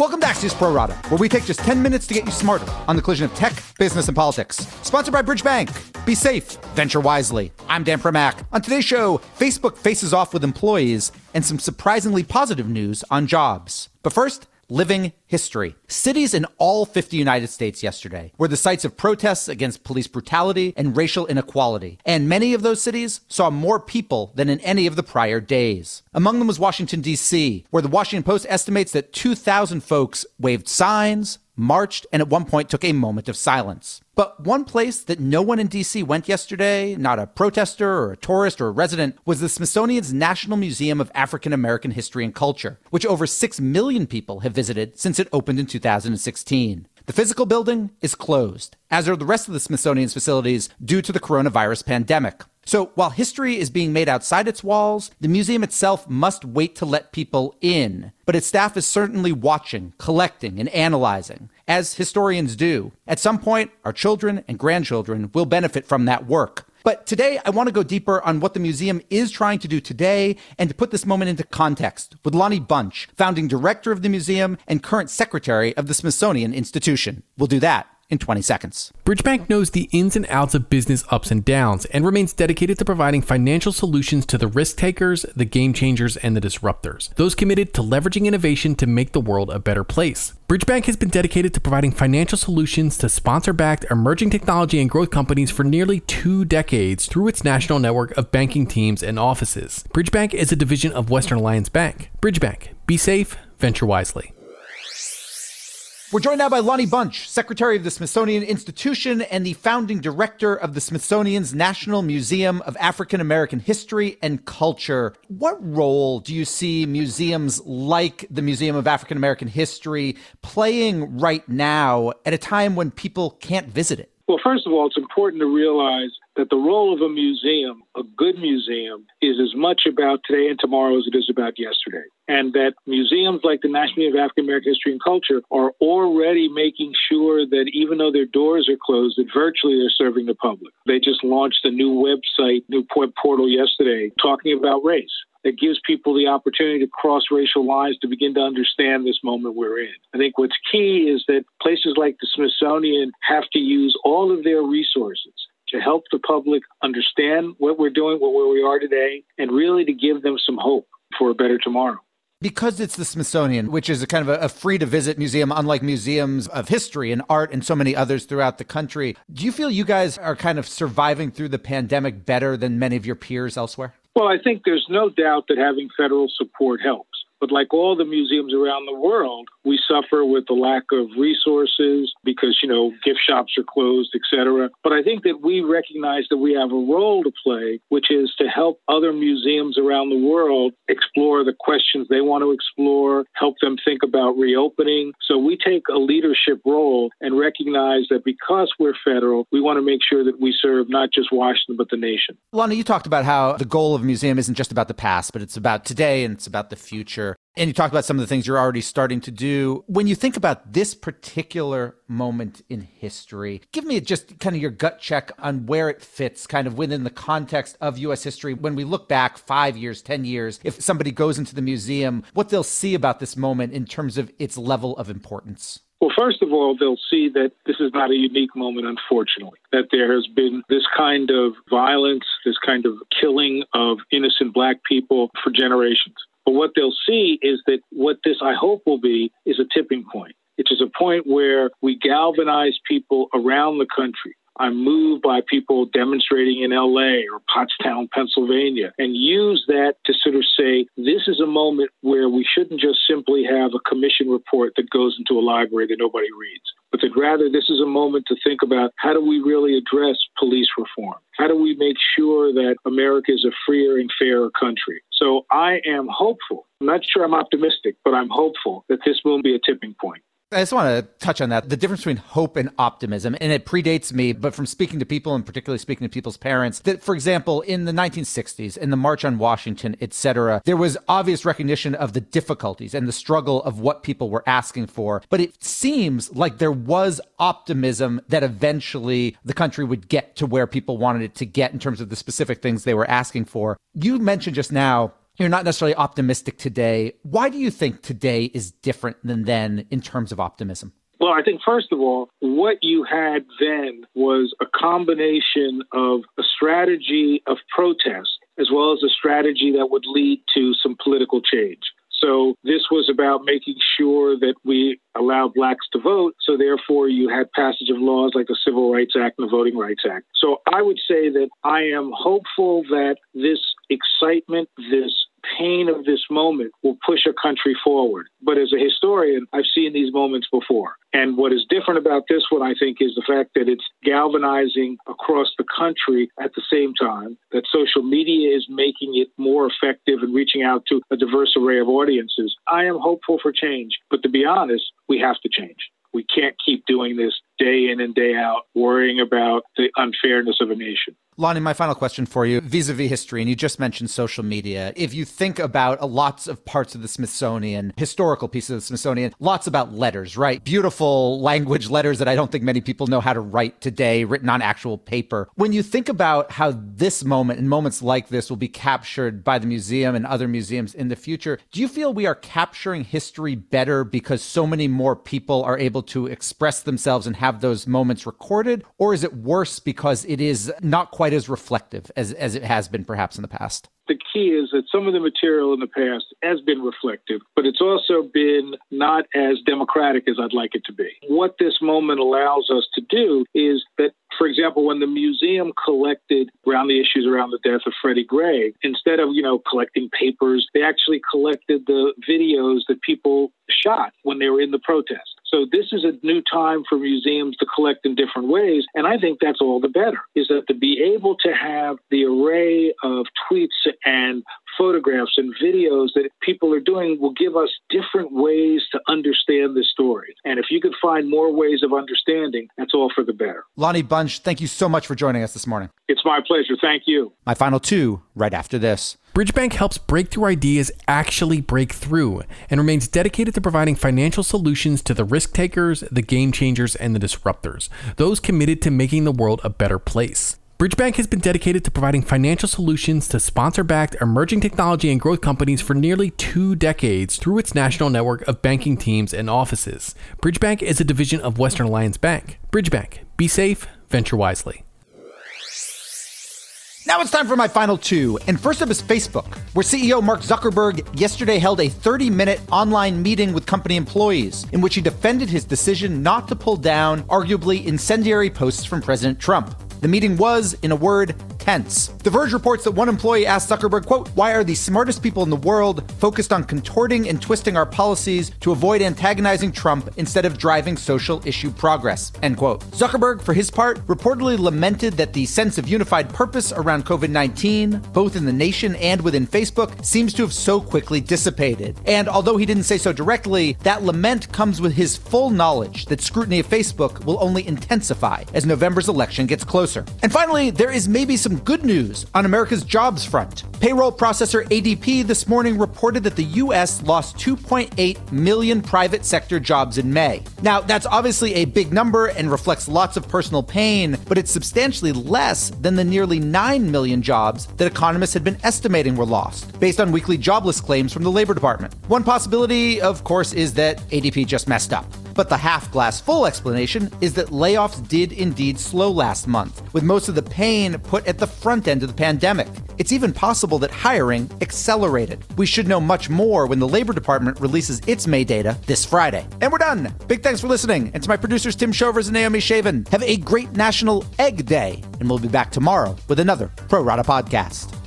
Welcome back to Axios Pro Rata, where we take just 10 minutes to get you smarter on the collision of tech, business, and politics. Sponsored by Bridge Bank. Be safe, venture wisely. I'm Dan Primack. On today's show, Facebook faces off with employees and some surprisingly positive news on jobs. But first, living history. Cities in all 50 United States yesterday were the sites of protests against police brutality and racial inequality. And many of those cities saw more people than in any of the prior days. Among them was Washington, D.C., where the Washington Post estimates that 2,000 folks waved signs, marched, and at one point took a moment of silence. But one place that no one in DC went yesterday, not a protester or a tourist or a resident, was the Smithsonian's National Museum of African American History and Culture, which over 6 million people have visited since it opened in 2016. The physical building is closed, as are the rest of the Smithsonian's facilities due to the coronavirus pandemic. So while history is being made outside its walls, the museum itself must wait to let people in. But its staff is certainly watching, collecting, and analyzing, as historians do. At some point, our children and grandchildren will benefit from that work. But today, I want to go deeper on what the museum is trying to do today and to put this moment into context with Lonnie Bunch, founding director of the museum and current secretary of the Smithsonian Institution. We'll do that in 20 seconds. Bridgebank knows the ins and outs of business ups and downs and remains dedicated to providing financial solutions to the risk takers, the game changers, and the disruptors, those committed to leveraging innovation to make the world a better place. Bridgebank has been dedicated to providing financial solutions to sponsor backed emerging technology and growth companies for nearly two decades through its national network of banking teams and offices. Bridgebank is a division of Western Alliance Bank. Bridgebank, be safe, venture wisely. We're joined now by Lonnie Bunch, Secretary of the Smithsonian Institution and the founding director of the Smithsonian's National Museum of African American History and Culture. What role do you see museums like the Museum of African American History playing right now at a time when people can't visit it? Well, first of all, it's important to realize that the role of a museum, a good museum, is as much about today and tomorrow as it is about yesterday. And that museums like the National Museum of African American History and Culture are already making sure that even though their doors are closed, that virtually they're serving the public. They just launched a new website, new web portal yesterday, talking about race that gives people the opportunity to cross racial lines to begin to understand this moment we're in. I think what's key is that places like the Smithsonian have to use all of their resources to help the public understand what we're doing, where we are today, and really to give them some hope for a better tomorrow because it's the Smithsonian, which is a kind of a, a free to visit museum, unlike museums of history and art and so many others throughout the country, do you feel you guys are kind of surviving through the pandemic better than many of your peers elsewhere? Well, I think there's no doubt that having federal support helps. But like all the museums around the world, we suffer with the lack of resources because, you know, gift shops are closed, et cetera. But I think that we recognize that we have a role to play, which is to help other museums around the world explore the questions they want to explore, help them think about reopening. So we take a leadership role and recognize that because we're federal, we want to make sure that we serve not just Washington, but the nation. Lonnie, you talked about how the goal of a museum isn't just about the past, but it's about today and it's about the future. And you talked about some of the things you're already starting to do. When you think about this particular moment in history, give me just kind of your gut check on where it fits kind of within the context of US history. When we look back five years, 10 years, if somebody goes into the museum, what they'll see about this moment in terms of its level of importance. Well, first of all, they'll see that this is not a unique moment, unfortunately, that there has been this kind of violence, this kind of killing of innocent black people for generations. But what they'll see is that what this, I hope, will be is a tipping point. It is a point where we galvanize people around the country I'm moved by people demonstrating in LA or Pottstown, Pennsylvania, and use that to sort of say this is a moment where we shouldn't just simply have a commission report that goes into a library that nobody reads, but that rather this is a moment to think about how do we really address police reform? How do we make sure that America is a freer and fairer country? So I am hopeful. I'm not sure I'm optimistic, but I'm hopeful that this will be a tipping point. I just want to touch on that the difference between hope and optimism. And it predates me, but from speaking to people and particularly speaking to people's parents, that, for example, in the 1960s, in the March on Washington, etc., there was obvious recognition of the difficulties and the struggle of what people were asking for. But it seems like there was optimism that eventually the country would get to where people wanted it to get in terms of the specific things they were asking for. You mentioned just now you're not necessarily optimistic today. Why do you think today is different than then in terms of optimism? Well, I think, first of all, what you had then was a combination of a strategy of protest as well as a strategy that would lead to some political change. So this was about making sure that we allow blacks to vote. So therefore, you had passage of laws like the Civil Rights Act and the Voting Rights Act. So I would say that I am hopeful that this excitement, this pain of this moment will push a country forward. But as a historian, I've seen these moments before. And what is different about this one, I think, is the fact that it's galvanizing across the country at the same time, that social media is making it more effective and reaching out to a diverse array of audiences. I am hopeful for change. But to be honest, we have to change. We can't keep doing this day in and day out, worrying about the unfairness of a nation. Lonnie, my final question for you vis a vis history, and you just mentioned social media. If you think about lots of parts of the Smithsonian, historical pieces of the Smithsonian, lots about letters, right? Beautiful language letters that I don't think many people know how to write today, written on actual paper. When you think about how this moment and moments like this will be captured by the museum and other museums in the future, do you feel we are capturing history better because so many more people are able to express themselves and have those moments recorded? Or is it worse because it is not quite quite as reflective as, as it has been perhaps in the past? The key is that some of the material in the past has been reflective, but it's also been not as democratic as I'd like it to be. What this moment allows us to do is that for example, when the museum collected around the issues around the death of Freddie Gray, instead of, you know, collecting papers, they actually collected the videos that people shot when they were in the protest. So this is a new time for museums to collect in different ways. And I think that's all the better, is that to be able to have the array of tweets and photographs and videos that people are doing will give us different ways to understand the story. And if you could find more ways of understanding, that's all for the better. Lonnie Bunch, thank you so much for joining us this morning. It's my pleasure. Thank you. My final two right after this. Bridgebank helps breakthrough ideas actually break through and remains dedicated to providing financial solutions to the risk takers, the game changers, and the disruptors, those committed to making the world a better place. Bridgebank has been dedicated to providing financial solutions to sponsor backed emerging technology and growth companies for nearly two decades through its national network of banking teams and offices. Bridgebank is a division of Western Alliance Bank. Bridgebank, be safe, venture wisely. Now it's time for my final two. And first up is Facebook, where CEO Mark Zuckerberg yesterday held a 30 minute online meeting with company employees in which he defended his decision not to pull down arguably incendiary posts from President Trump. The meeting was, in a word, tense. The Verge reports that one employee asked Zuckerberg, quote, why are the smartest people in the world focused on contorting and twisting our policies to avoid antagonizing Trump instead of driving social issue progress, end quote. Zuckerberg, for his part, reportedly lamented that the sense of unified purpose around COVID-19, both in the nation and within Facebook, seems to have so quickly dissipated. And although he didn't say so directly, that lament comes with his full knowledge that scrutiny of Facebook will only intensify as November's election gets closer. And finally, there is maybe some good news on America's jobs front. Payroll processor ADP this morning reported that the U.S. lost 2.8 million private sector jobs in May. Now, that's obviously a big number and reflects lots of personal pain, but it's substantially less than the nearly 9 million jobs that economists had been estimating were lost, based on weekly jobless claims from the Labor Department. One possibility, of course, is that ADP just messed up. But the half glass full explanation is that layoffs did indeed slow last month, with most of the pain put at the front end of the pandemic. It's even possible that hiring accelerated. We should know much more when the Labor Department releases its May data this Friday. And we're done. Big thanks for listening. And to my producers, Tim Shovers and Naomi Shavin, have a great National Egg Day. And we'll be back tomorrow with another Pro Rata podcast.